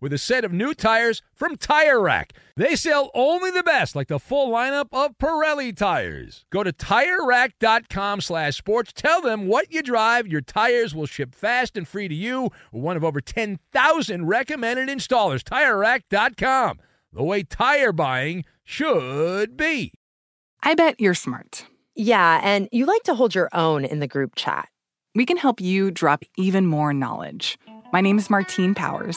with a set of new tires from Tire Rack. They sell only the best, like the full lineup of Pirelli tires. Go to TireRack.com slash sports. Tell them what you drive. Your tires will ship fast and free to you. One of over 10,000 recommended installers. TireRack.com. The way tire buying should be. I bet you're smart. Yeah, and you like to hold your own in the group chat. We can help you drop even more knowledge. My name is Martine Powers.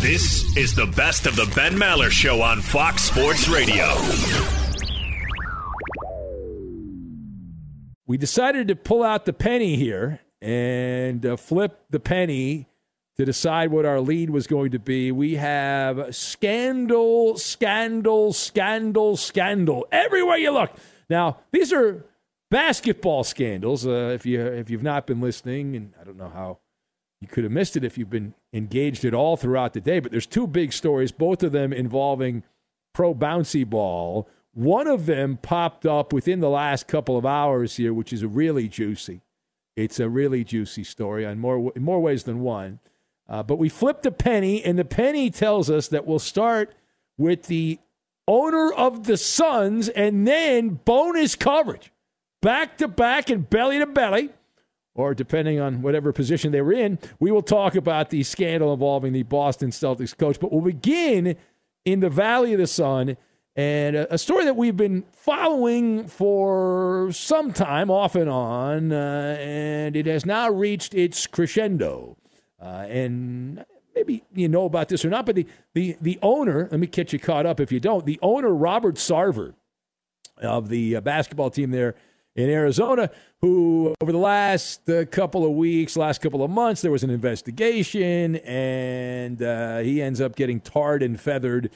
This is the best of the Ben Maller Show on Fox Sports Radio. We decided to pull out the penny here and uh, flip the penny to decide what our lead was going to be. We have scandal, scandal, scandal, scandal everywhere you look. Now, these are basketball scandals. Uh, if you if you've not been listening, and I don't know how you could have missed it if you've been engaged at all throughout the day. But there's two big stories, both of them involving pro bouncy ball. One of them popped up within the last couple of hours here, which is a really juicy. It's a really juicy story on more in more ways than one. Uh, but we flipped a penny, and the penny tells us that we'll start with the owner of the Suns, and then bonus coverage, back to back and belly to belly or depending on whatever position they were in, we will talk about the scandal involving the Boston Celtics coach. But we'll begin in the Valley of the Sun and a, story that we've been following for some time, off and on, uh, and it has now reached its crescendo. Uh, and maybe you know about this or not, but the, the, the owner, let me catch you caught up if you don't, the owner, Robert Sarver, of the uh, basketball team there in Arizona, who over the last uh, couple of weeks, last couple of months, there was an investigation, and uh, he ends up getting tarred and feathered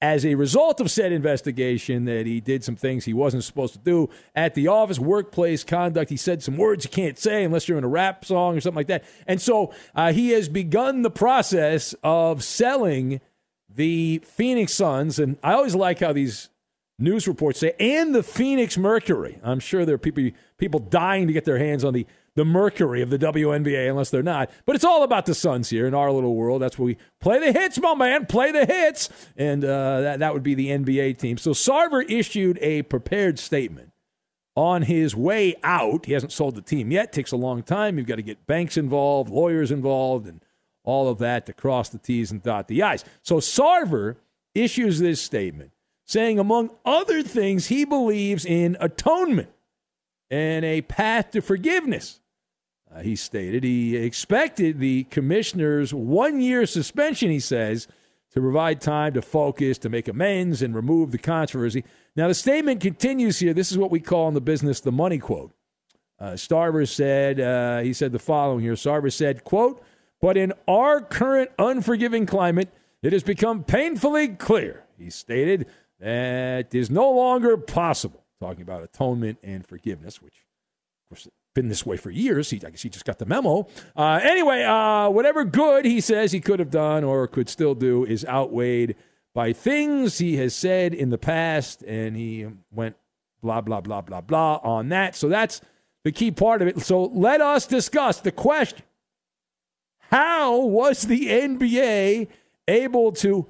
as a result of said investigation that he did some things he wasn't supposed to do at the office, workplace conduct. He said some words you can't say unless you're in a rap song or something like that. And so uh, he has begun the process of selling the Phoenix Suns. And I always like how these news reports say, and the Phoenix Mercury. I'm sure there are people people dying to get their hands on the the Mercury of the WNBA, unless they're not. But it's all about the Suns here in our little world. That's where we play the hits, my man. Play the hits, and uh, that that would be the NBA team. So Sarver issued a prepared statement on his way out. He hasn't sold the team yet. Takes a long time. You've got to get banks involved, lawyers involved, and all of that to cross the T's and dot the I's. So Sarver issues this statement saying, among other things, he believes in atonement and a path to forgiveness. Uh, he stated he expected the commissioner's one year suspension, he says, to provide time to focus, to make amends, and remove the controversy. Now, the statement continues here. This is what we call in the business the money quote. Uh, said, uh, he said the following here. Sarver said, quote, but in our current unforgiving climate, it has become painfully clear, he stated, that is no longer possible, talking about atonement and forgiveness, which, of course, been this way for years. He, I guess he just got the memo. Uh, anyway, uh, whatever good he says he could have done or could still do is outweighed by things he has said in the past, and he went blah, blah, blah, blah, blah on that. So that's the key part of it. So let us discuss the question how was the NBA able to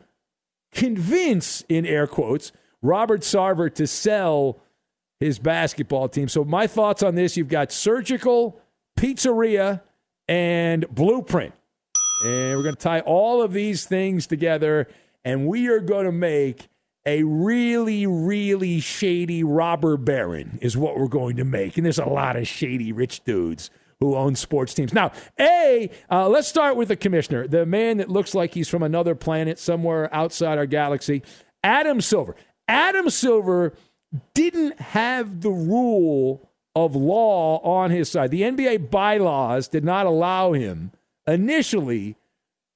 convince, in air quotes, Robert Sarver to sell his basketball team? So, my thoughts on this you've got surgical, pizzeria, and blueprint. And we're going to tie all of these things together, and we are going to make a really, really shady robber baron, is what we're going to make. And there's a lot of shady rich dudes who owns sports teams. Now, A, uh, let's start with the commissioner, the man that looks like he's from another planet somewhere outside our galaxy, Adam Silver. Adam Silver didn't have the rule of law on his side. The NBA bylaws did not allow him initially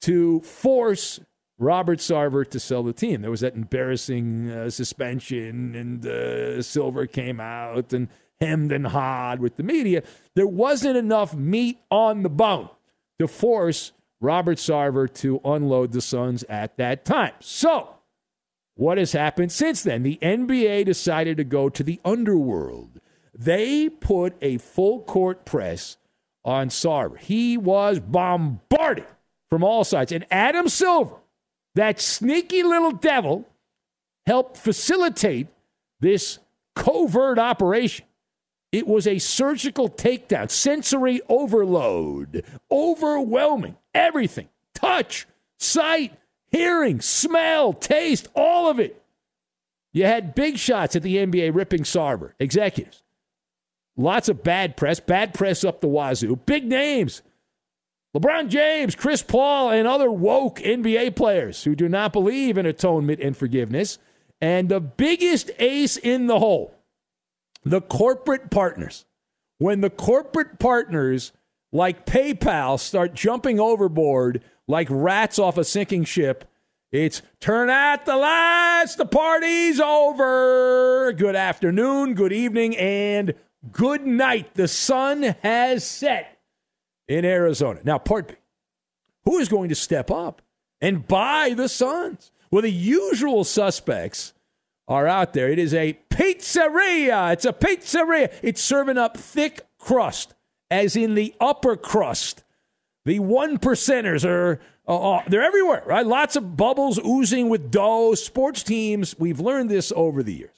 to force Robert Sarver to sell the team. There was that embarrassing uh, suspension, and uh, Silver came out and hemmed and hawed with the media. There wasn't enough meat on the bone to force Robert Sarver to unload the Suns at that time. So, what has happened since then? The NBA decided to go to the underworld. They put a full court press on Sarver. He was bombarded from all sides. And Adam Silver, that sneaky little devil, helped facilitate this covert operation. It was a surgical takedown, sensory overload, overwhelming, everything touch, sight, hearing, smell, taste, all of it. You had big shots at the NBA ripping Sarver, executives. Lots of bad press, bad press up the wazoo, big names. LeBron James, Chris Paul, and other woke NBA players who do not believe in atonement and forgiveness. And the biggest ace in the hole the corporate partners. When the corporate partners like PayPal start jumping overboard like rats off a sinking ship, it's turn out the lights, the party's over. Good afternoon, good evening, and good night. The sun has set in Arizona. Now, part B. Who is going to step up and buy the Suns? Well, the usual suspects are out there. It is a pizzeria. It's a pizzeria. It's serving up thick crust, as in the upper crust. The one percenters are uh, uh, they're everywhere, right? Lots of bubbles oozing with dough. Sports teams, we've learned this over the years.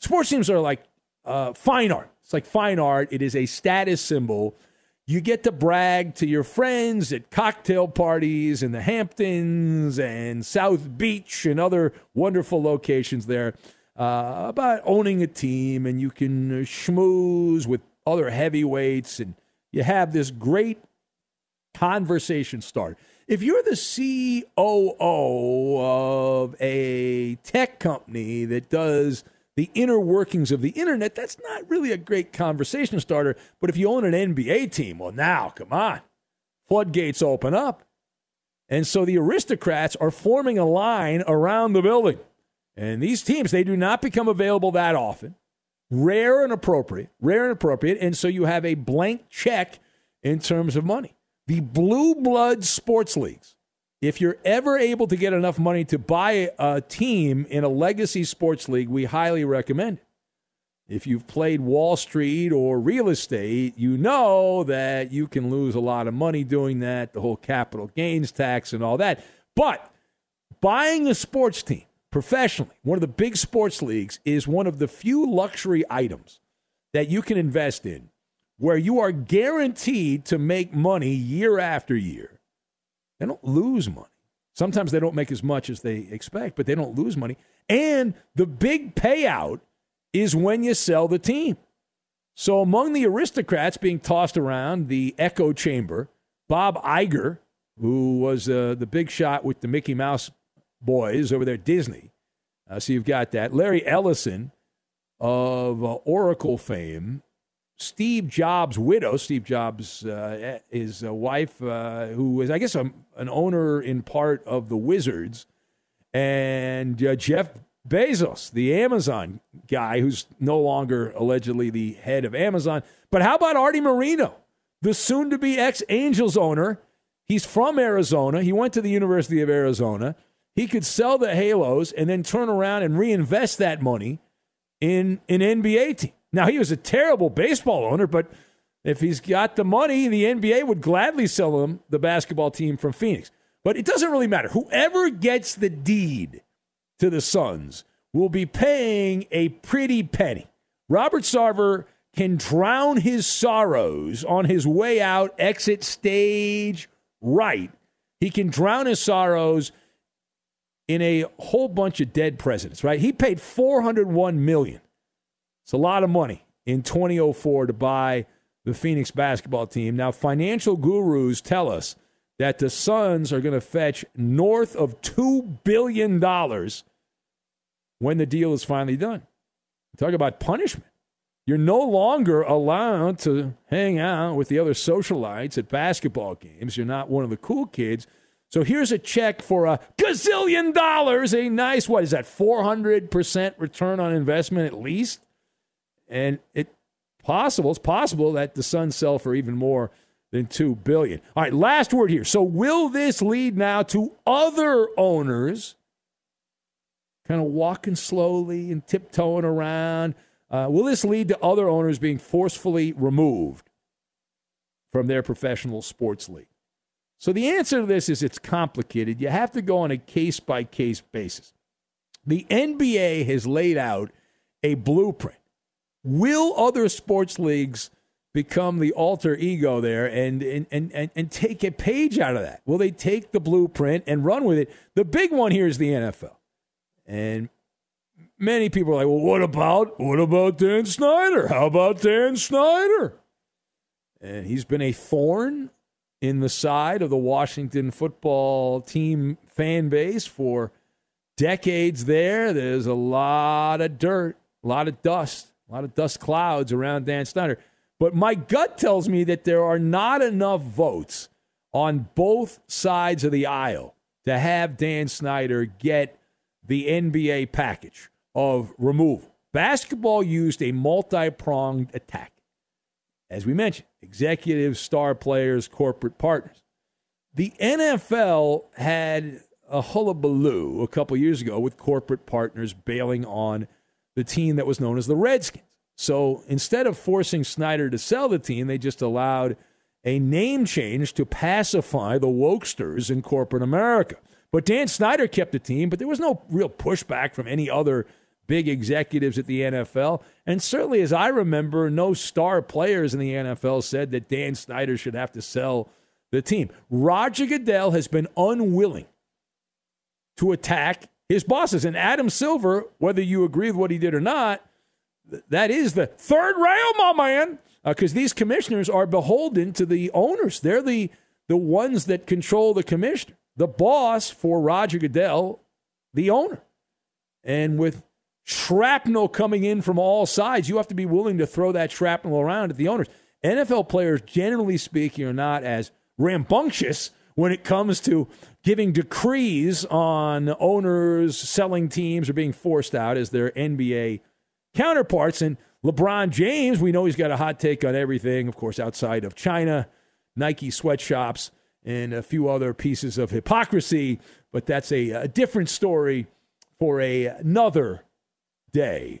Sports teams are like uh, fine art. It's like fine art. It is a status symbol you get to brag to your friends at cocktail parties in the Hamptons and South Beach and other wonderful locations there uh, about owning a team, and you can schmooze with other heavyweights, and you have this great conversation start. If you're the COO of a tech company that does the inner workings of the internet, that's not really a great conversation starter. But if you own an NBA team, well, now, come on, floodgates open up. And so the aristocrats are forming a line around the building. And these teams, they do not become available that often. Rare and appropriate, rare and appropriate. And so you have a blank check in terms of money. The blue blood sports leagues if you're ever able to get enough money to buy a team in a legacy sports league, we highly recommend it. If you've played Wall Street or real estate, you know that you can lose a lot of money doing that, the whole capital gains tax and all that. But buying a sports team professionally, one of the big sports leagues, is one of the few luxury items that you can invest in where you are guaranteed to make money year after year They don't lose money. Sometimes they don't make as much as they expect, but they don't lose money. And the big payout is when you sell the team. So among the aristocrats being tossed around the echo chamber, Bob Iger, who was uh, the big shot with the Mickey Mouse boys over there at Disney. Uh, so you've got that. Larry Ellison of uh, Oracle fame, Steve Jobs' widow, Steve Jobs' uh, his wife, uh, who is, I guess, a, an owner in part of the Wizards, and uh, Jeff Bezos, the Amazon guy, who's no longer allegedly the head of Amazon. But how about Artie Moreno, the soon to be ex Angels owner? He's from Arizona. He went to the University of Arizona. He could sell the Halos and then turn around and reinvest that money in an NBA team. Now, he was a terrible baseball owner, but if he's got the money, the NBA would gladly sell him the basketball team from Phoenix. But it doesn't really matter. Whoever gets the deed to the Suns will be paying a pretty penny. Robert Sarver can drown his sorrows on his way out, exit stage right. He can drown his sorrows in a whole bunch of dead presidents, right? He paid 401 million. It's a lot of money in 2004 to buy the Phoenix basketball team. Now, financial gurus tell us that the Suns are going to fetch north of $2 billion when the deal is finally done. Talk about punishment. You're no longer allowed to hang out with the other socialites at basketball games. You're not one of the cool kids. So here's a check for a gazillion dollars, a nice, what is that, 400% return on investment at least? And it possible, it's possible that the Suns sell for even more than two billion. All right, last word here. So will this lead now to other owners kind of walking slowly and tiptoeing around? Uh, will this lead to other owners being forcefully removed from their professional sports league? So the answer to this is it's complicated. You have to go on a case by case basis. The NBA has laid out a blueprint. Will other sports leagues become the alter ego there and, and, and, and, take a page out of that? Will they take the blueprint and run with it? The big one here is the NFL. And many people are like, well, what about what about Dan Snyder? How about Dan Snyder? And he's been a thorn in the side of the Washington football team fan base for decades there. There's a lot of dirt, a lot of dust, a lot of dust clouds around Dan Snyder. But my gut tells me that there are not enough votes on both sides of the aisle to have Dan Snyder get the NBA package of removal. Basketball used a multi pronged attack. As we mentioned, executives, star players, corporate partners. The NFL had a hullabaloo a couple years ago with corporate partners bailing on the team that was known as the Redskins. So instead of forcing Snyder to sell the team, they just allowed a name change to pacify the wokesters in corporate America. But Dan Snyder kept the team, but there was no real pushback from any other big executives at the NFL. And certainly, as I remember, no star players in the NFL said that Dan Snyder should have to sell the team. Roger Goodell has been unwilling to attack his bosses. And Adam Silver, whether you agree with what he did or not, that is the third rail, my man, because uh, these commissioners are beholden to the owners. They're the the ones that control the commissioner, the boss for Roger Goodell, the owner. And with shrapnel coming in from all sides, you have to be willing to throw that shrapnel around at the owners. NFL players, generally speaking, are not as rambunctious when it comes to giving decrees on owners selling teams or being forced out as their NBA counterparts. And LeBron James, we know he's got a hot take on everything, of course, outside of China, Nike sweatshops, and a few other pieces of hypocrisy. But that's a, a different story for a, another day.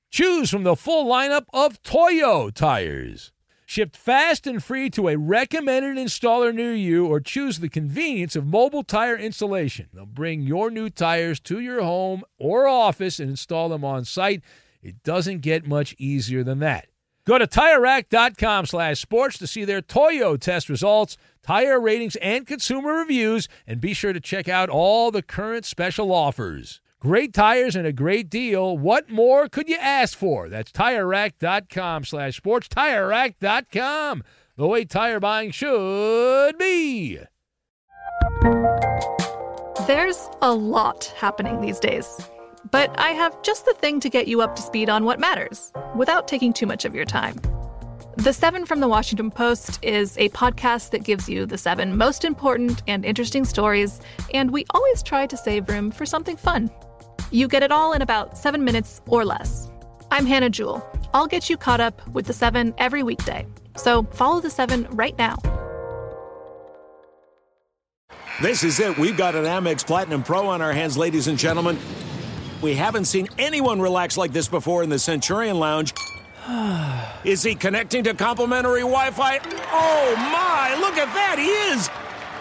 Choose from the full lineup of Toyo tires. Shipped fast and free to a recommended installer near you, or choose the convenience of mobile tire installation. They'll bring your new tires to your home or office and install them on site. It doesn't get much easier than that. Go to TireRack.com slash sports to see their Toyo test results, tire ratings, and consumer reviews, and be sure to check out all the current special offers. Great tires and a great deal. What more could you ask for? That's TireRack.com slash sports. TireRack.com, the way tire buying should be. There's a lot happening these days. But I have just the thing to get you up to speed on what matters without taking too much of your time. The Seven from the Washington Post is a podcast that gives you the seven most important and interesting stories, and we always try to save room for something fun. You get it all in about seven minutes or less. I'm Hannah Jewell. I'll get you caught up with the seven every weekday. So follow the seven right now. This is it. We've got an Amex Platinum Pro on our hands, ladies and gentlemen. We haven't seen anyone relax like this before in the Centurion Lounge. is he connecting to complimentary Wi Fi? Oh my, look at that, he is!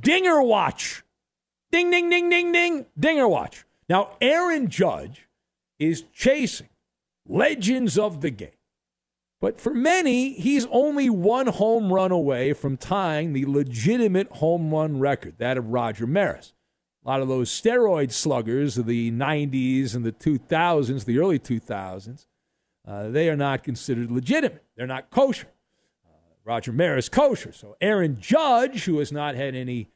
Dinger Watch. Ding, ding, ding, ding, ding. Dinger Watch. Now, Aaron Judge is chasing legends of the game. But for many, he's only one home run away from tying the legitimate home run record, that of Roger Maris. A lot of those steroid sluggers of the 90s and the 2000s, the early 2000s, uh, they are not considered legitimate. They're not kosher. Roger Maris kosher. So Aaron Judge, who has not had any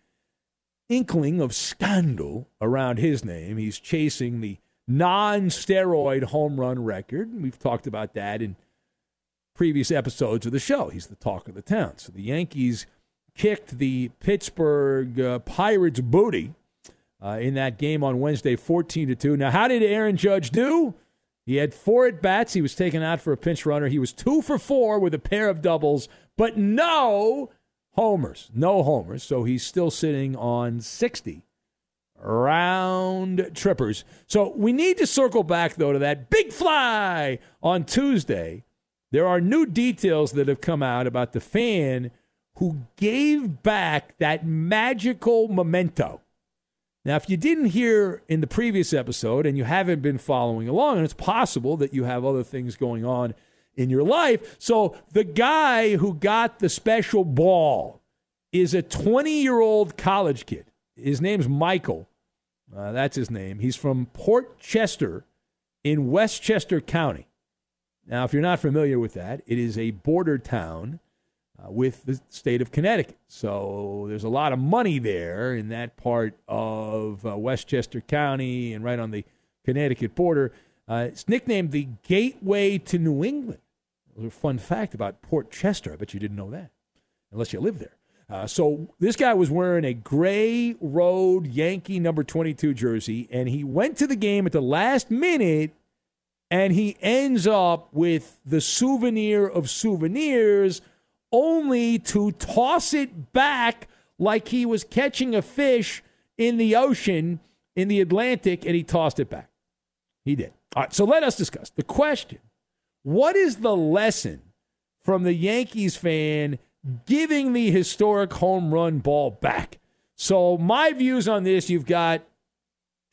inkling of scandal around his name, he's chasing the non steroid home run record. We've talked about that in previous episodes of the show. He's the talk of the town. So the Yankees kicked the Pittsburgh uh, Pirates booty uh, in that game on Wednesday, 14 to 2. Now, how did Aaron Judge do? He had four at bats. He was taken out for a pinch runner. He was two for four with a pair of doubles, but no homers. No homers. So he's still sitting on 60 round trippers. So we need to circle back, though, to that big fly on Tuesday. There are new details that have come out about the fan who gave back that magical memento now, if you didn't hear in the previous episode and you haven't been following along, and it's possible that you have other things going on in your life. So the guy who got the special ball is a 20 year old college kid. His name's Michael. Uh, that's his name. He's from Port Chester in Westchester County. Now, if you're not familiar with that, it is a border town uh, with the state of Connecticut. So there's a lot of money there in that part of uh, Westchester County and right on the Connecticut border. Uh, it's nicknamed the Gateway to New England. Fun fact about Port Chester. I bet you didn't know that, unless you live there. Uh, so this guy was wearing a gray road Yankee number 22 jersey, and he went to the game at the last minute, and he ends up with the souvenir of souvenirs, only to toss it back like he was catching a fish in the ocean in the Atlantic, and he tossed it back. He did. All right, so let us discuss the question what is the lesson from the Yankees fan giving the historic home run ball back? So, my views on this you've got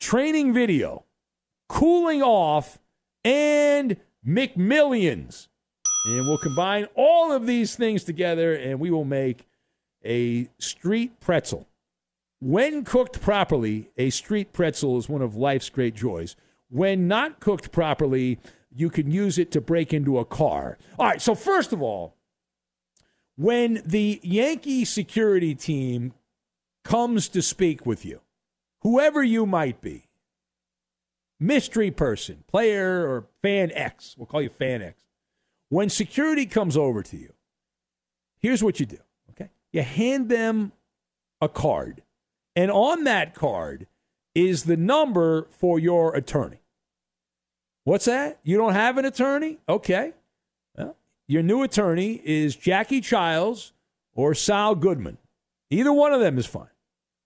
training video, cooling off, and McMillions. And we'll combine all of these things together and we will make a street pretzel. When cooked properly, a street pretzel is one of life's great joys. When not cooked properly, you can use it to break into a car. All right, so first of all, when the Yankee security team comes to speak with you, whoever you might be, mystery person, player, or fan X, we'll call you fan X, when security comes over to you, here's what you do, okay? You hand them a card, and on that card is the number for your attorney. What's that? You don't have an attorney? Okay. Well, your new attorney is Jackie Chiles or Saul Goodman. Either one of them is fine.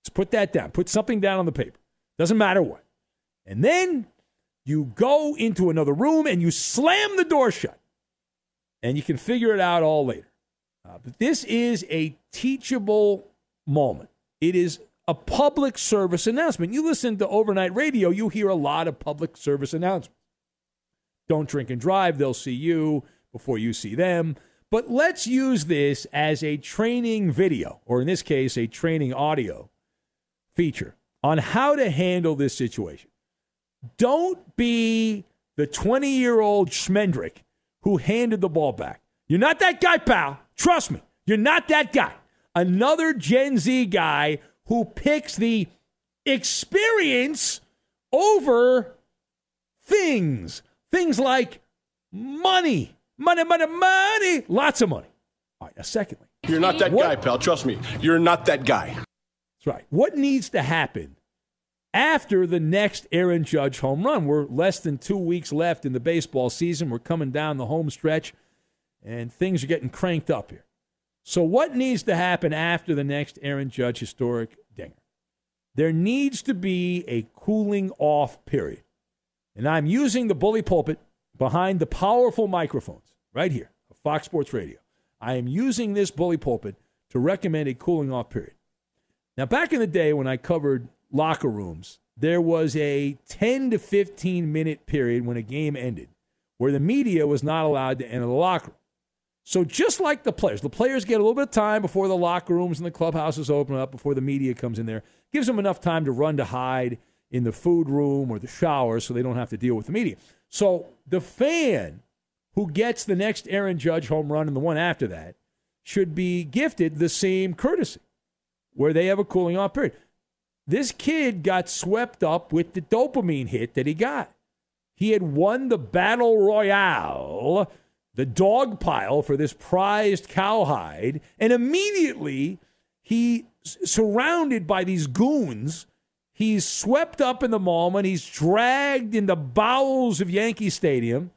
Let's put that down. Put something down on the paper. Doesn't matter what. And then you go into another room and you slam the door shut. And you can figure it out all later. Uh, but this is a teachable moment. It is a public service announcement. You listen to overnight radio, you hear a lot of public service announcements. Don't drink and drive. They'll see you before you see them. But let's use this as a training video, or in this case, a training audio feature on how to handle this situation. Don't be the 20 year old Schmendrick who handed the ball back. You're not that guy, pal. Trust me. You're not that guy. Another Gen Z guy who picks the experience over things. Things like money, money, money, money, lots of money. All right, now, secondly, you're not that what, guy, pal. Trust me, you're not that guy. That's right. What needs to happen after the next Aaron Judge home run? We're less than two weeks left in the baseball season. We're coming down the home stretch, and things are getting cranked up here. So, what needs to happen after the next Aaron Judge historic dinger? There needs to be a cooling off period. And I'm using the bully pulpit behind the powerful microphones right here Fox Sports Radio. I am using this bully pulpit to recommend a cooling off period. Now, back in the day when I covered locker rooms, there was a 10 to 15 minute period when a game ended where the media was not allowed to enter the locker room. So, just like the players, the players get a little bit of time before the locker rooms and the clubhouses open up, before the media comes in there, gives them enough time to run to hide in the food room or the shower so they don't have to deal with the media. So the fan who gets the next Aaron Judge home run and the one after that should be gifted the same courtesy where they have a cooling off period. This kid got swept up with the dopamine hit that he got. He had won the battle royale, the dog pile for this prized cowhide, and immediately he surrounded by these goons He's swept up in the moment. He's dragged in the bowels of Yankee Stadium,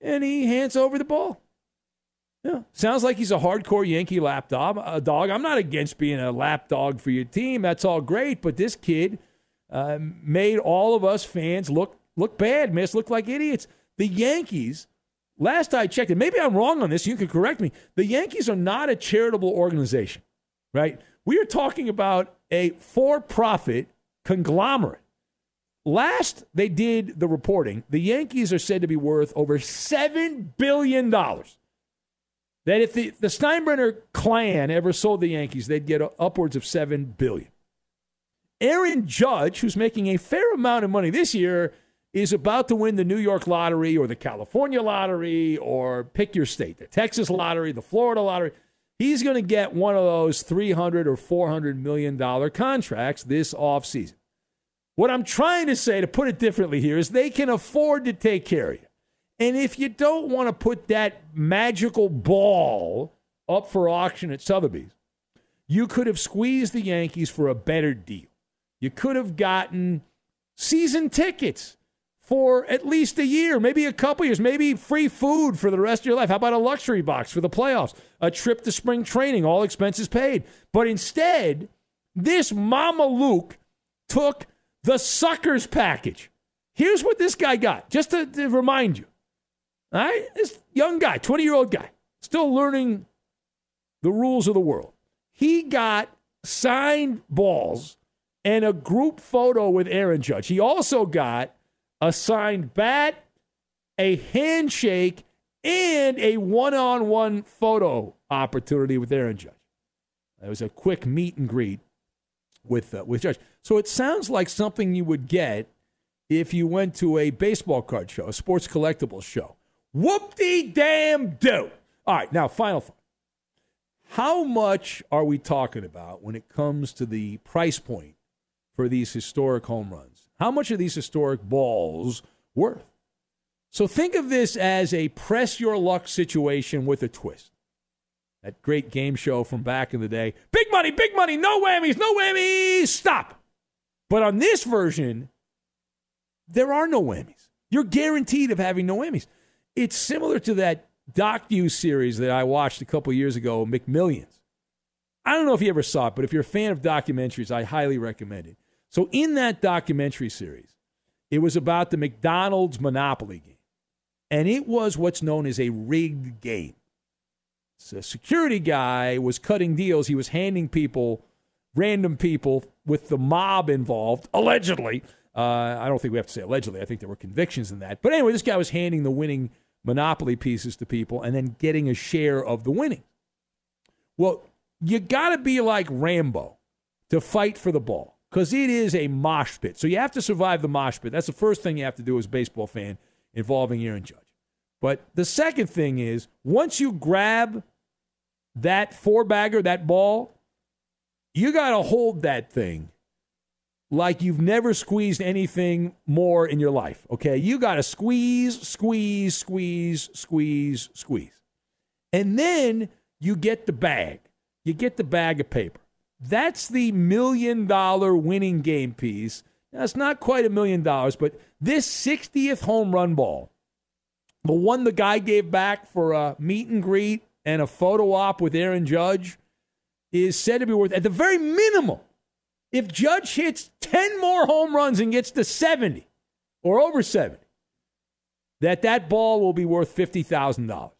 and he hands over the ball. Yeah, sounds like he's a hardcore Yankee lapdog. A dog. I'm not against being a lapdog for your team. That's all great, but this kid uh, made all of us fans look look bad, miss, look like idiots. The Yankees. Last I checked, and maybe I'm wrong on this. You can correct me. The Yankees are not a charitable organization, right? We are talking about a for-profit conglomerate. last they did the reporting, the Yankees are said to be worth over $7 billion. That if the, the Steinbrenner clan ever sold the Yankees, they'd get upwards of 7 billion. Aaron Judge, who's making a fair amount of money this year, is about to win the New York lottery or the California lottery or pick your state, the Texas lottery, the Florida lottery. He's going to get one of those 300 or 400 million dollar contracts this offseason. What I'm trying to say, to put it differently here, is they can afford to take care of you. And if you don't want to put that magical ball up for auction at Sotheby's, you could have squeezed the Yankees for a better deal. You could have gotten season tickets for at least a year, maybe a couple years, maybe free food for the rest of your life. How about a luxury box for the playoffs? A trip to spring training, all expenses paid. But instead, this Mama Luke took the suckers package. Here's what this guy got, just to, to remind you. All right? This young guy, 20 year old guy, still learning the rules of the world. He got signed balls and a group photo with Aaron Judge. He also got a signed bat, a handshake, and a one on one photo opportunity with Aaron Judge. It was a quick meet and greet with, uh, with Judge. So it sounds like something you would get if you went to a baseball card show, a sports collectibles show. Whoop de damn do. All right, now, final thought. How much are we talking about when it comes to the price point for these historic home runs? How much are these historic balls worth? So think of this as a press your luck situation with a twist. That great game show from back in the day. Big money, big money, no whammies, no whammies, stop. But on this version, there are no whammies. You're guaranteed of having no whammies. It's similar to that docu series that I watched a couple years ago, McMillions. I don't know if you ever saw it, but if you're a fan of documentaries, I highly recommend it. So in that documentary series, it was about the McDonald's Monopoly game. And it was what's known as a rigged game. So a security guy was cutting deals. He was handing people, random people with the mob involved, allegedly. Uh, I don't think we have to say allegedly. I think there were convictions in that. But anyway, this guy was handing the winning Monopoly pieces to people and then getting a share of the winning. Well, you got to be like Rambo to fight for the ball because it is a mosh pit. So you have to survive the mosh pit. That's the first thing you have to do as a baseball fan involving Aaron Judge. But the second thing is once you grab that four bagger, that ball, you got to hold that thing like you've never squeezed anything more in your life. Okay. You got to squeeze, squeeze, squeeze, squeeze, squeeze. And then you get the bag. You get the bag of paper. That's the million dollar winning game piece. It's not quite a million dollars, but this 60th home run ball, the one the guy gave back for a meet and greet and a photo op with Aaron Judge, is said to be worth, at the very minimum, if Judge hits 10 more home runs and gets to 70 or over 70, that that ball will be worth $50,000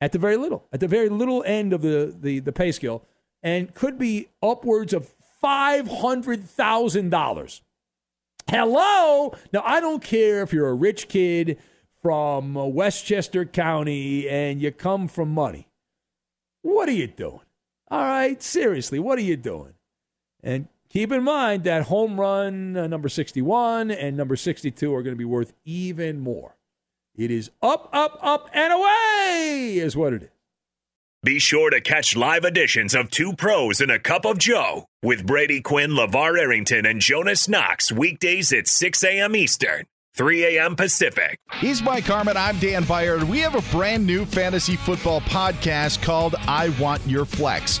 at the very little, at the very little end of the, the, the pay scale and could be upwards of $500,000. Hello? Now, I don't care if you're a rich kid from uh, Westchester County and you come from money. What are you doing? All right, seriously, what are you doing? And keep in mind that home run uh, number 61 and number 62 are going to be worth even more. It is up, up, up, and away, is what it is. Be sure to catch live editions of Two Pros and a Cup of Joe with Brady Quinn, LaVar Arrington, and Jonas Knox weekdays at 6 a.m. Eastern, 3 a.m. Pacific. He's Mike Harmon. I'm Dan Beyer. We have a brand new fantasy football podcast called I Want Your Flex.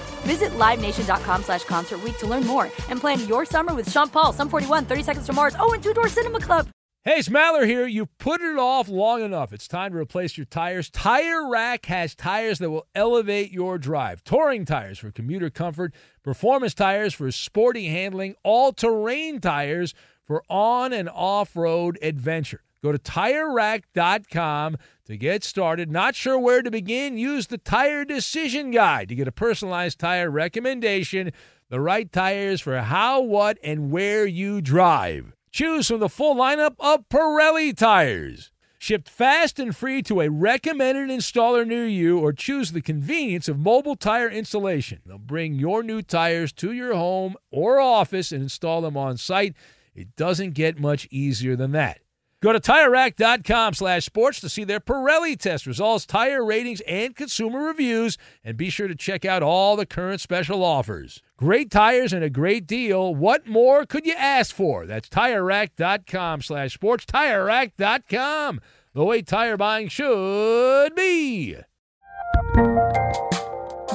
Visit LiveNation.com slash Concert to learn more and plan your summer with Sean Paul, Sum 41, 30 Seconds to Mars, oh, and Two Door Cinema Club. Hey, it's Maller here. You've put it off long enough. It's time to replace your tires. Tire Rack has tires that will elevate your drive. Touring tires for commuter comfort, performance tires for sporty handling, all-terrain tires for on and off-road adventure. Go to TireRack.com to get started. Not sure where to begin? Use the Tire Decision Guide to get a personalized tire recommendation, the right tires for how, what, and where you drive. Choose from the full lineup of Pirelli tires. Shipped fast and free to a recommended installer near you, or choose the convenience of mobile tire installation. They'll bring your new tires to your home or office and install them on site. It doesn't get much easier than that. Go to TireRack.com slash sports to see their Pirelli test results, tire ratings, and consumer reviews, and be sure to check out all the current special offers. Great tires and a great deal. What more could you ask for? That's TireRack.com slash sports. TireRack.com, the way tire buying should be.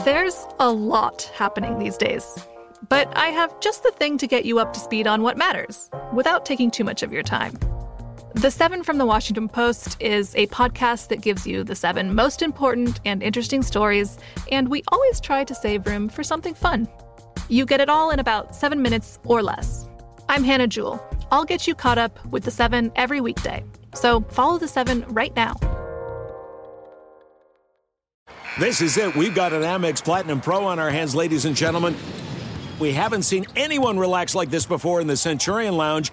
There's a lot happening these days, but I have just the thing to get you up to speed on what matters without taking too much of your time. The Seven from the Washington Post is a podcast that gives you the seven most important and interesting stories, and we always try to save room for something fun. You get it all in about seven minutes or less. I'm Hannah Jewell. I'll get you caught up with the seven every weekday. So follow the seven right now. This is it. We've got an Amex Platinum Pro on our hands, ladies and gentlemen. We haven't seen anyone relax like this before in the Centurion Lounge.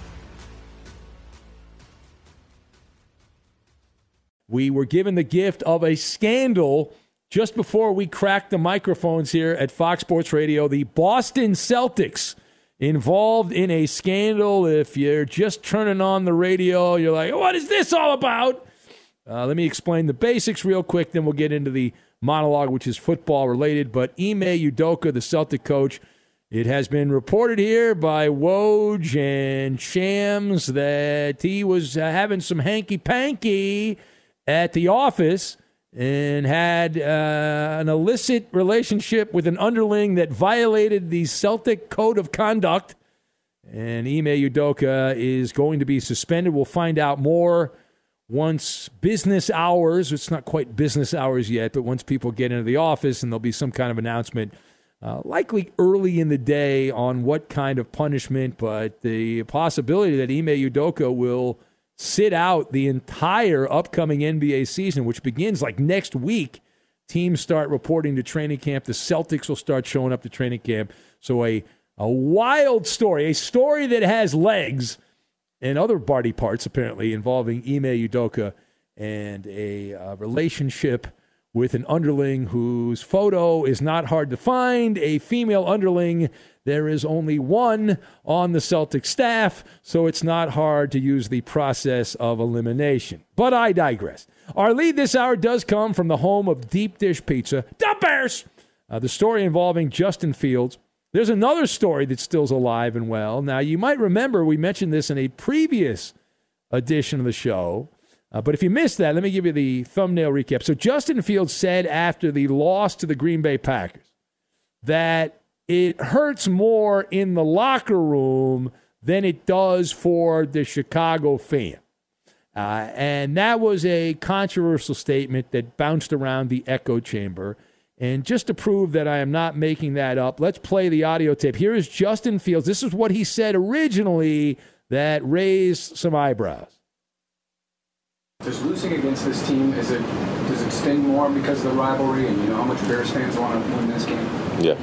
We were given the gift of a scandal just before we cracked the microphones here at Fox Sports Radio. The Boston Celtics involved in a scandal. If you're just turning on the radio, you're like, what is this all about? Uh, let me explain the basics real quick, then we'll get into the monologue, which is football related. But Ime Udoka, the Celtic coach, it has been reported here by Woj and Shams that he was uh, having some hanky panky at the office and had uh, an illicit relationship with an underling that violated the Celtic code of conduct. And Ime Udoka is going to be suspended. We'll find out more once business hours, it's not quite business hours yet, but once people get into the office and there'll be some kind of announcement, uh, likely early in the day on what kind of punishment, but the possibility that Ime Udoka will – sit out the entire upcoming NBA season, which begins like next week. Teams start reporting to training camp. The Celtics will start showing up to training camp. So a a wild story, a story that has legs and other body parts apparently involving Ime Udoka and a uh, relationship with an underling whose photo is not hard to find, a female underling. There is only one on the Celtic staff, so it's not hard to use the process of elimination. But I digress. Our lead this hour does come from the home of deep dish pizza, the Bears. Uh, the story involving Justin Fields. There's another story that still's alive and well. Now, you might remember we mentioned this in a previous edition of the show. Uh, but if you missed that, let me give you the thumbnail recap. So, Justin Fields said after the loss to the Green Bay Packers that it hurts more in the locker room than it does for the Chicago fan. Uh, and that was a controversial statement that bounced around the echo chamber. And just to prove that I am not making that up, let's play the audio tape. Here is Justin Fields. This is what he said originally that raised some eyebrows. Does losing against this team is it does it sting more because of the rivalry and you know how much Bears fans want to win this game? Yeah,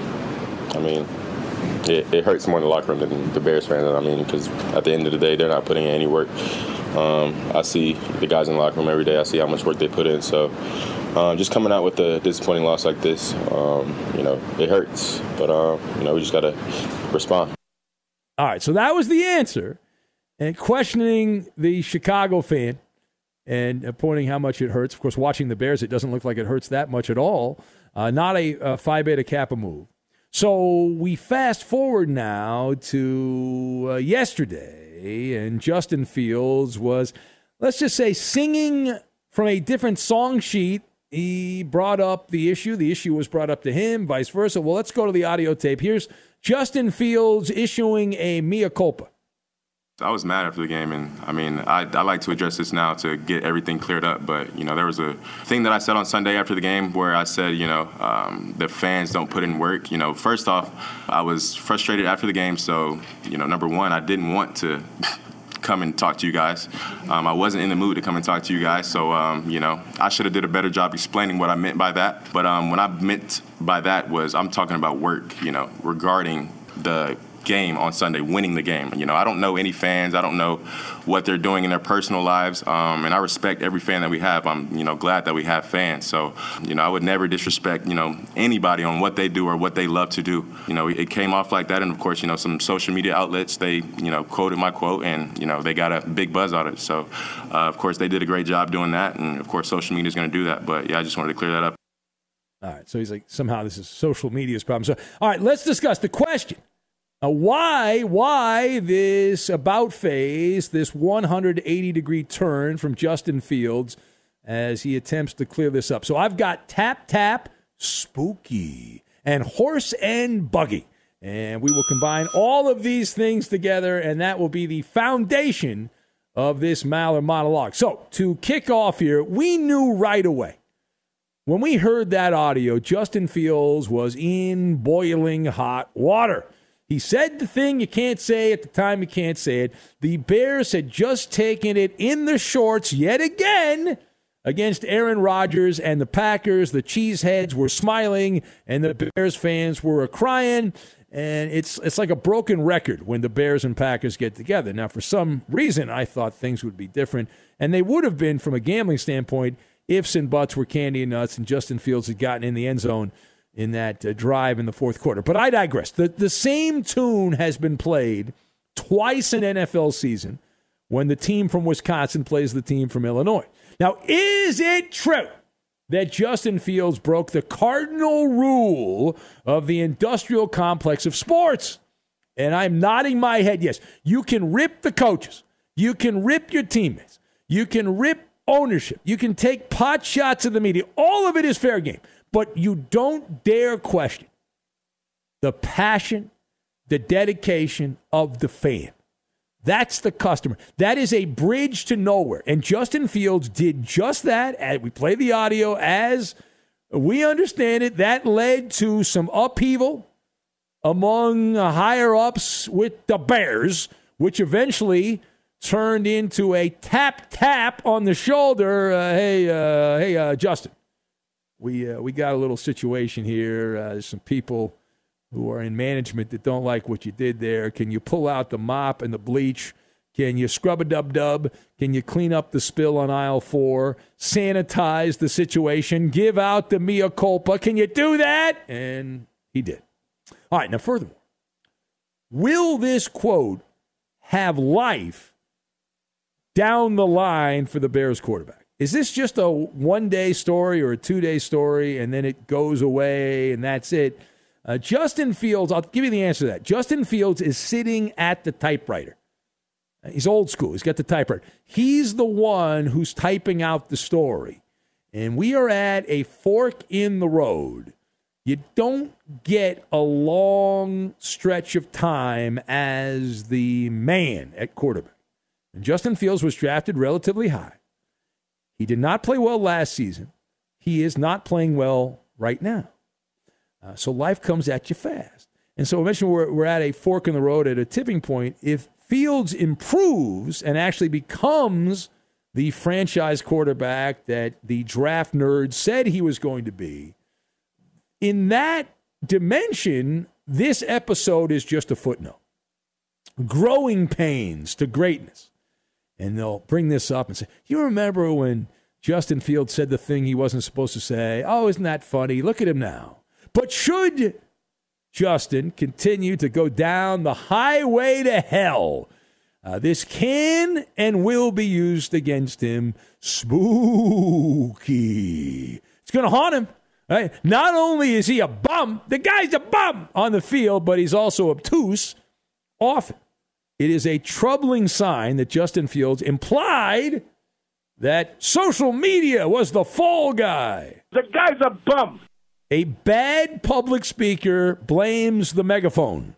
I mean, it, it hurts more in the locker room than the Bears fans. I mean, because at the end of the day, they're not putting in any work. Um, I see the guys in the locker room every day. I see how much work they put in. So um, just coming out with a disappointing loss like this, um, you know, it hurts. But um, you know, we just got to respond. All right, so that was the answer. And questioning the Chicago fan and pointing how much it hurts. Of course, watching the Bears, it doesn't look like it hurts that much at all. Uh, not a, a Phi Beta Kappa move. So we fast forward now to uh, yesterday, and Justin Fields was, let's just say, singing from a different song sheet. He brought up the issue. The issue was brought up to him, vice versa. Well, let's go to the audio tape. Here's Justin Fields issuing a mea culpa. I was mad after the game, and I mean, I, I like to address this now to get everything cleared up. But you know, there was a thing that I said on Sunday after the game where I said, you know, um, the fans don't put in work. You know, first off, I was frustrated after the game, so you know, number one, I didn't want to come and talk to you guys. Um, I wasn't in the mood to come and talk to you guys, so um, you know, I should have did a better job explaining what I meant by that. But um, what I meant by that was I'm talking about work. You know, regarding the game on Sunday, winning the game. You know, I don't know any fans. I don't know what they're doing in their personal lives, um, and I respect every fan that we have. I'm, you know, glad that we have fans. So, you know, I would never disrespect, you know, anybody on what they do or what they love to do. You know, it came off like that, and of course, you know, some social media outlets they, you know, quoted my quote, and you know, they got a big buzz out of it. So, uh, of course, they did a great job doing that, and of course, social media is going to do that. But yeah, I just wanted to clear that up. All right, so he's like, somehow this is social media's problem. So, all right, let's discuss the question. Uh, why, why this about phase, this 180 degree turn from Justin Fields as he attempts to clear this up? So I've got tap, tap, spooky, and horse and buggy. And we will combine all of these things together, and that will be the foundation of this Maller monologue. So to kick off here, we knew right away. When we heard that audio, Justin Fields was in boiling hot water. He said the thing you can't say at the time you can't say it. The Bears had just taken it in the shorts yet again against Aaron Rodgers and the Packers. The cheeseheads were smiling and the Bears fans were crying. And it's it's like a broken record when the Bears and Packers get together. Now, for some reason, I thought things would be different, and they would have been from a gambling standpoint. Ifs and buts were candy and nuts, and Justin Fields had gotten in the end zone in that uh, drive in the fourth quarter. But I digress. The, the same tune has been played twice in NFL season when the team from Wisconsin plays the team from Illinois. Now, is it true that Justin Fields broke the cardinal rule of the industrial complex of sports? And I'm nodding my head yes. You can rip the coaches, you can rip your teammates, you can rip ownership, you can take pot shots at the media. All of it is fair game. But you don't dare question the passion, the dedication of the fan. That's the customer. That is a bridge to nowhere. And Justin Fields did just that. As we play the audio as we understand it, that led to some upheaval among higher ups with the Bears, which eventually turned into a tap tap on the shoulder. Uh, hey, uh, hey, uh, Justin, we uh, we got a little situation here. Uh, there's some people who are in management that don't like what you did there. Can you pull out the mop and the bleach? Can you scrub a dub dub? Can you clean up the spill on aisle four? Sanitize the situation? Give out the mea culpa? Can you do that? And he did. All right, now, furthermore, will this quote have life down the line for the Bears quarterback? Is this just a one day story or a two day story and then it goes away and that's it? Uh, Justin Fields, I'll give you the answer to that. Justin Fields is sitting at the typewriter. He's old school. He's got the typewriter. He's the one who's typing out the story. And we are at a fork in the road. You don't get a long stretch of time as the man at quarterback. And Justin Fields was drafted relatively high. He did not play well last season. He is not playing well right now. Uh, so life comes at you fast. And so I mentioned we're, we're at a fork in the road, at a tipping point. If Fields improves and actually becomes the franchise quarterback that the draft nerds said he was going to be, in that dimension, this episode is just a footnote. Growing pains to greatness. And they'll bring this up and say, You remember when Justin Fields said the thing he wasn't supposed to say? Oh, isn't that funny? Look at him now. But should Justin continue to go down the highway to hell, uh, this can and will be used against him. Spooky. It's going to haunt him. Right? Not only is he a bum, the guy's a bum on the field, but he's also obtuse often. It is a troubling sign that Justin Fields implied that social media was the fall guy. The guy's a bum. A bad public speaker blames the megaphone.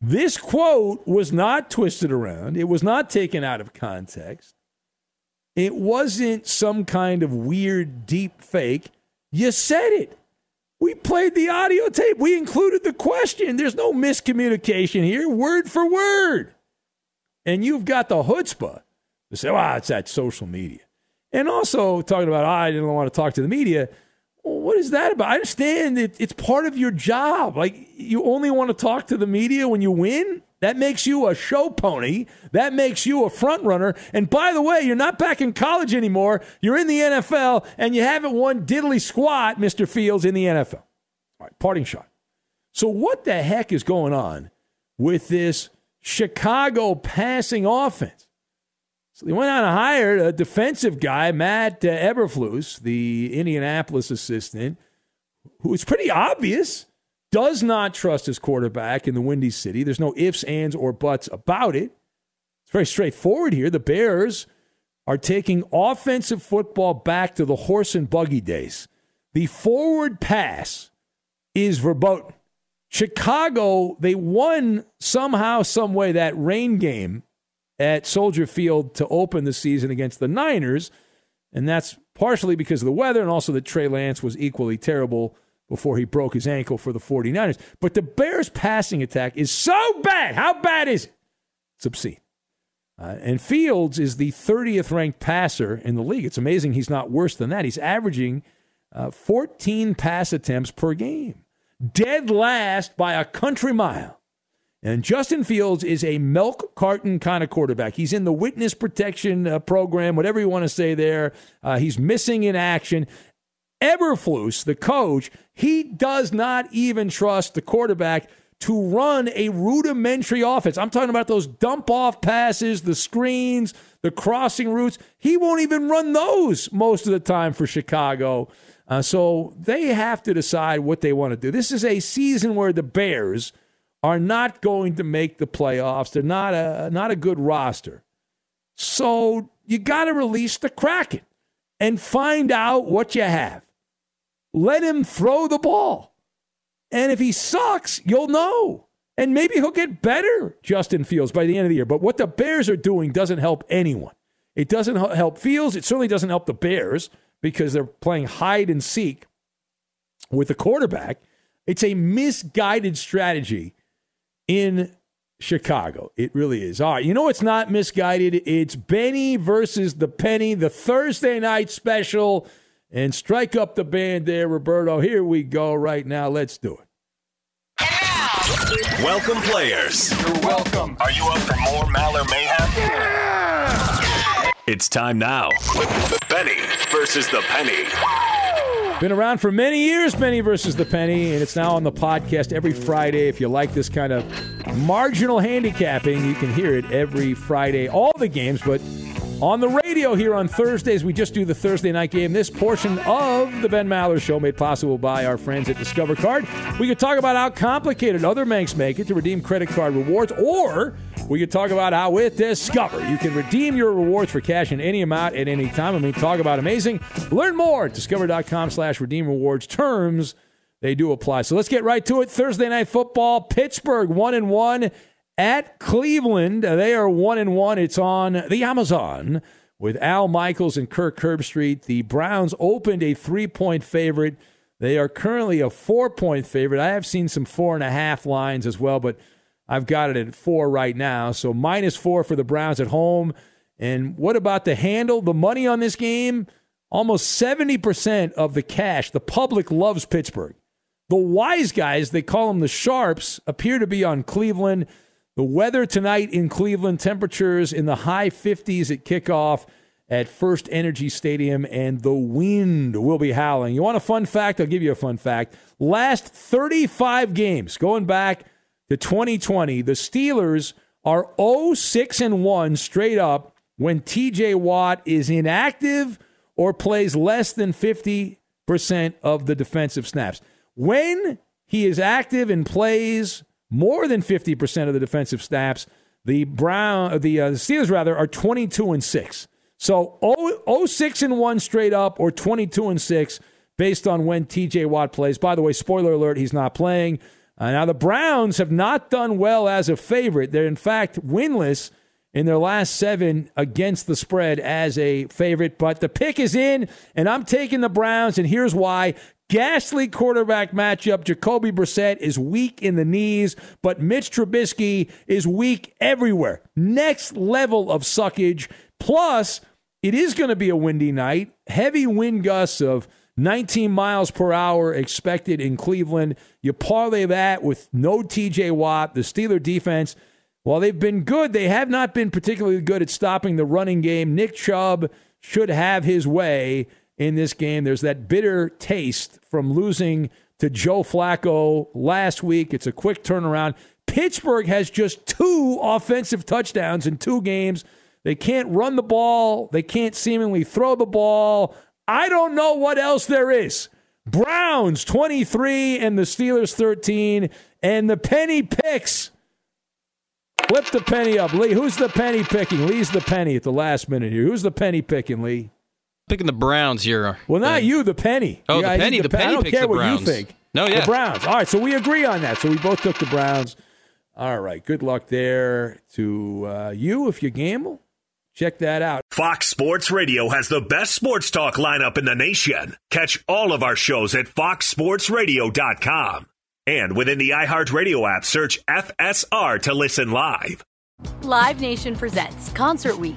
This quote was not twisted around, it was not taken out of context. It wasn't some kind of weird deep fake. You said it. We played the audio tape. We included the question. There's no miscommunication here, word for word. And you've got the chutzpah to say, well, it's that social media. And also talking about, oh, I didn't want to talk to the media. Well, what is that about? I understand it, it's part of your job. Like, you only want to talk to the media when you win? That makes you a show pony. That makes you a front runner. And by the way, you're not back in college anymore. You're in the NFL, and you haven't won diddly squat, Mr. Fields, in the NFL. All right, parting shot. So, what the heck is going on with this Chicago passing offense? So they went out and hired a defensive guy, Matt uh, Eberflus, the Indianapolis assistant, who is pretty obvious does not trust his quarterback in the Windy City. There's no ifs, ands, or buts about it. It's very straightforward here. The Bears are taking offensive football back to the horse and buggy days. The forward pass is verboten. Chicago, they won somehow, some way that rain game at Soldier Field to open the season against the Niners. And that's partially because of the weather and also that Trey Lance was equally terrible before he broke his ankle for the 49ers. But the Bears' passing attack is so bad. How bad is it? It's obscene. Uh, and Fields is the 30th ranked passer in the league. It's amazing he's not worse than that. He's averaging uh, 14 pass attempts per game, dead last by a country mile. And Justin Fields is a milk carton kind of quarterback. He's in the witness protection uh, program, whatever you want to say there. Uh, he's missing in action. Eberflus, the coach, he does not even trust the quarterback to run a rudimentary offense. I'm talking about those dump off passes, the screens, the crossing routes. He won't even run those most of the time for Chicago. Uh, so they have to decide what they want to do. This is a season where the Bears are not going to make the playoffs. They're not a not a good roster. So you got to release the Kraken and find out what you have. Let him throw the ball. And if he sucks, you'll know. And maybe he'll get better, Justin Fields, by the end of the year. But what the Bears are doing doesn't help anyone. It doesn't help Fields. It certainly doesn't help the Bears because they're playing hide and seek with the quarterback. It's a misguided strategy in Chicago. It really is. All right. You know it's not misguided? It's Benny versus the Penny, the Thursday night special. And strike up the band there, Roberto. Here we go right now. Let's do it. Welcome, players. You're welcome. Are you up for more Maller Mayhem? Yeah! It's time now. Benny versus the Penny. Been around for many years, Penny versus the Penny, and it's now on the podcast every Friday. If you like this kind of marginal handicapping, you can hear it every Friday. All the games, but on the radio here on Thursdays, we just do the Thursday night game. This portion of the Ben Maller Show made possible by our friends at Discover Card. We could talk about how complicated other banks make it to redeem credit card rewards, or we could talk about how with Discover you can redeem your rewards for cash in any amount at any time. I mean, talk about amazing. Learn more at discover.com slash redeem rewards. Terms, they do apply. So let's get right to it. Thursday night football, Pittsburgh 1 and 1 at Cleveland. They are one and one. It's on the Amazon with Al Michaels and Kirk Herbstreit. The Browns opened a three point favorite. They are currently a four point favorite. I have seen some four and a half lines as well, but I've got it at four right now. So minus four for the Browns at home. And what about the handle? The money on this game? Almost 70% of the cash. The public loves Pittsburgh. The wise guys, they call them the sharps, appear to be on Cleveland. The weather tonight in Cleveland, temperatures in the high 50s at kickoff at First Energy Stadium, and the wind will be howling. You want a fun fact? I'll give you a fun fact. Last 35 games, going back to 2020, the Steelers are 0 6 and 1 straight up when TJ Watt is inactive or plays less than 50% of the defensive snaps. When he is active and plays more than 50% of the defensive snaps. The Brown, the, uh, the Steelers rather, are 22 and six. So 0, 06 and one straight up, or 22 and six based on when T.J. Watt plays. By the way, spoiler alert: he's not playing. Uh, now the Browns have not done well as a favorite. They're in fact winless in their last seven against the spread as a favorite. But the pick is in, and I'm taking the Browns, and here's why. Ghastly quarterback matchup. Jacoby Brissett is weak in the knees, but Mitch Trubisky is weak everywhere. Next level of suckage. Plus, it is going to be a windy night. Heavy wind gusts of 19 miles per hour expected in Cleveland. You parlay that with no TJ Watt, the Steeler defense. While they've been good, they have not been particularly good at stopping the running game. Nick Chubb should have his way in this game. There's that bitter taste from losing to Joe Flacco last week. It's a quick turnaround. Pittsburgh has just two offensive touchdowns in two games. They can't run the ball, they can't seemingly throw the ball. I don't know what else there is. Browns 23 and the Steelers 13 and the penny picks. Flip the penny up. Lee, who's the penny picking? Lee's the penny at the last minute here. Who's the penny picking, Lee? Picking the Browns here. Well, not you, the penny. Oh, the penny. The, the penny. I don't picks care the what Browns. you think. No, yeah. The Browns. All right, so we agree on that. So we both took the Browns. All right, good luck there to uh, you if you gamble. Check that out. Fox Sports Radio has the best sports talk lineup in the nation. Catch all of our shows at foxsportsradio.com. And within the iHeartRadio app, search FSR to listen live. Live Nation presents Concert Week.